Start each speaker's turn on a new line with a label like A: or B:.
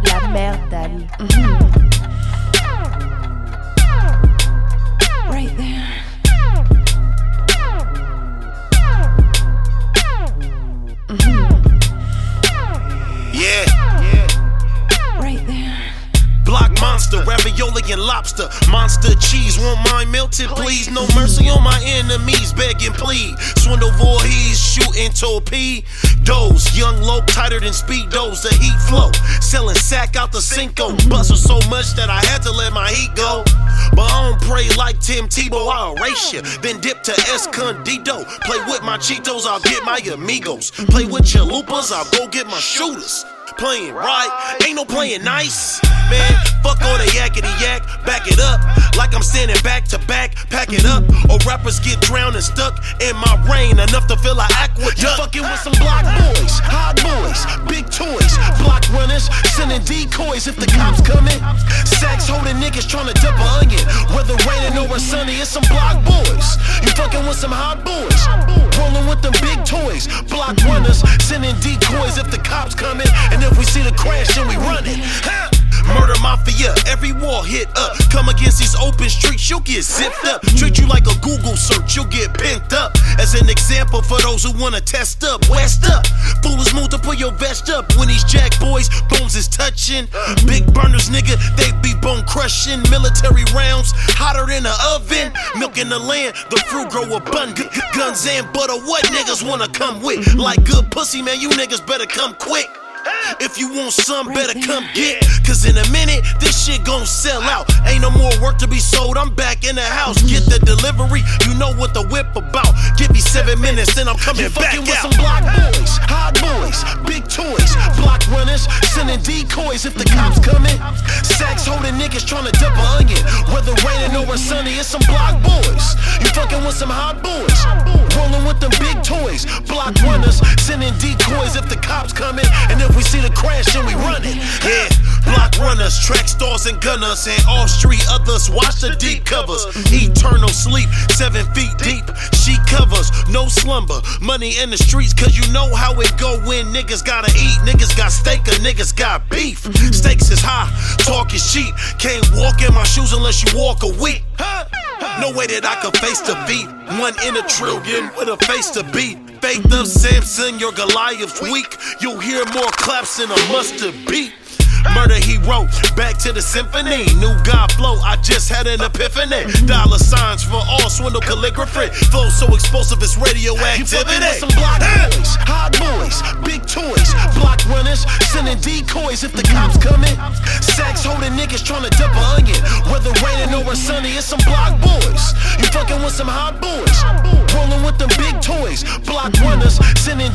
A: de la merde, Dali. Right there.
B: Yeah.
A: Right there.
B: Block monster, ravioli and lobster. Monster cheese, want mine melted, please. No mercy on my enemies, beg and plead. Swindle Voorhees, shooting torpedoes. Young low, tighter than speedos. The heat flow, selling sack out the Cinco. Bustle so much that I had to let my heat go. But I don't pray like Tim Tebow, I'll erase you. Then dip to Escondido. Play with my Cheetos, I'll get my amigos. Play with chalupas, I'll go get my shooters. Playing right, ain't no playing nice. Man, fuck all the yakety yak, back it up. Like I'm standing back to back, pack it up. Or rappers get drowned and stuck in my rain, enough to fill a aqueduct. You fucking with some block decoys if the cops coming. Sacks holding niggas trying to dump a onion. Whether raining or sunny, it's some block boys. You fucking with some hot boys, rolling with them big toys, block runners, sending decoys if the cops coming. And if we see the crash, then we run it. Murder mafia, every wall hit up. Come against these open streets, you'll get zipped up. Treat you like a Google an example for those who wanna test up, west up. Foolish move to put your vest up when these jack boys bones is touching. Big burners, nigga, they be bone crushing. Military rounds hotter than the oven. Milk in the land, the fruit grow abundant. Gu- gu- Guns and butter, what niggas wanna come with? Like good pussy, man, you niggas better come quick. If you want some, better come get. Cause in a minute, this shit gon' sell out. Ain't no more work to be sold, I'm back in the house. Get the delivery, you know what the whip about. Give me seven minutes, then I'm coming
C: You
B: back
C: fucking with some block boys, hot boys, big toys, block runners, sending decoys if the cops coming. Sacks holding niggas trying to dump a onion. Whether raining or sunny, it's some block boys. You fucking with some hot boys, rolling with them big toys, block runners, sending decoys if the cops coming. And if we see the crash, then we run it.
B: Yeah, block runners, track stars and gunners, and all street others watch the deep covers. Eternal sleep, seven feet deep. She covers, no slumber. Money in the streets, cause you know how it go when niggas gotta eat. Niggas got steak or niggas got beef. Stakes is high, talk is cheap. Can't walk in my shoes unless you walk a week. No way that I could face defeat. One in a trillion with a face to beat. Faith of Samson, your Goliath's weak. You'll hear more claps than a mustard beat. Murder he wrote, back to the symphony. New God flow, I just had an epiphany. Dollar signs for all swindle calligraphy. Flow so explosive, it's
C: You
B: radioactivity.
C: fucking with some block boys, hot boys, big toys, block runners, sending decoys if the cops coming. Sacks holding niggas trying to dump a onion. Whether raining or sunny, it's some block boys. You fucking with some hot boys, rolling with them big toys, block runners, sending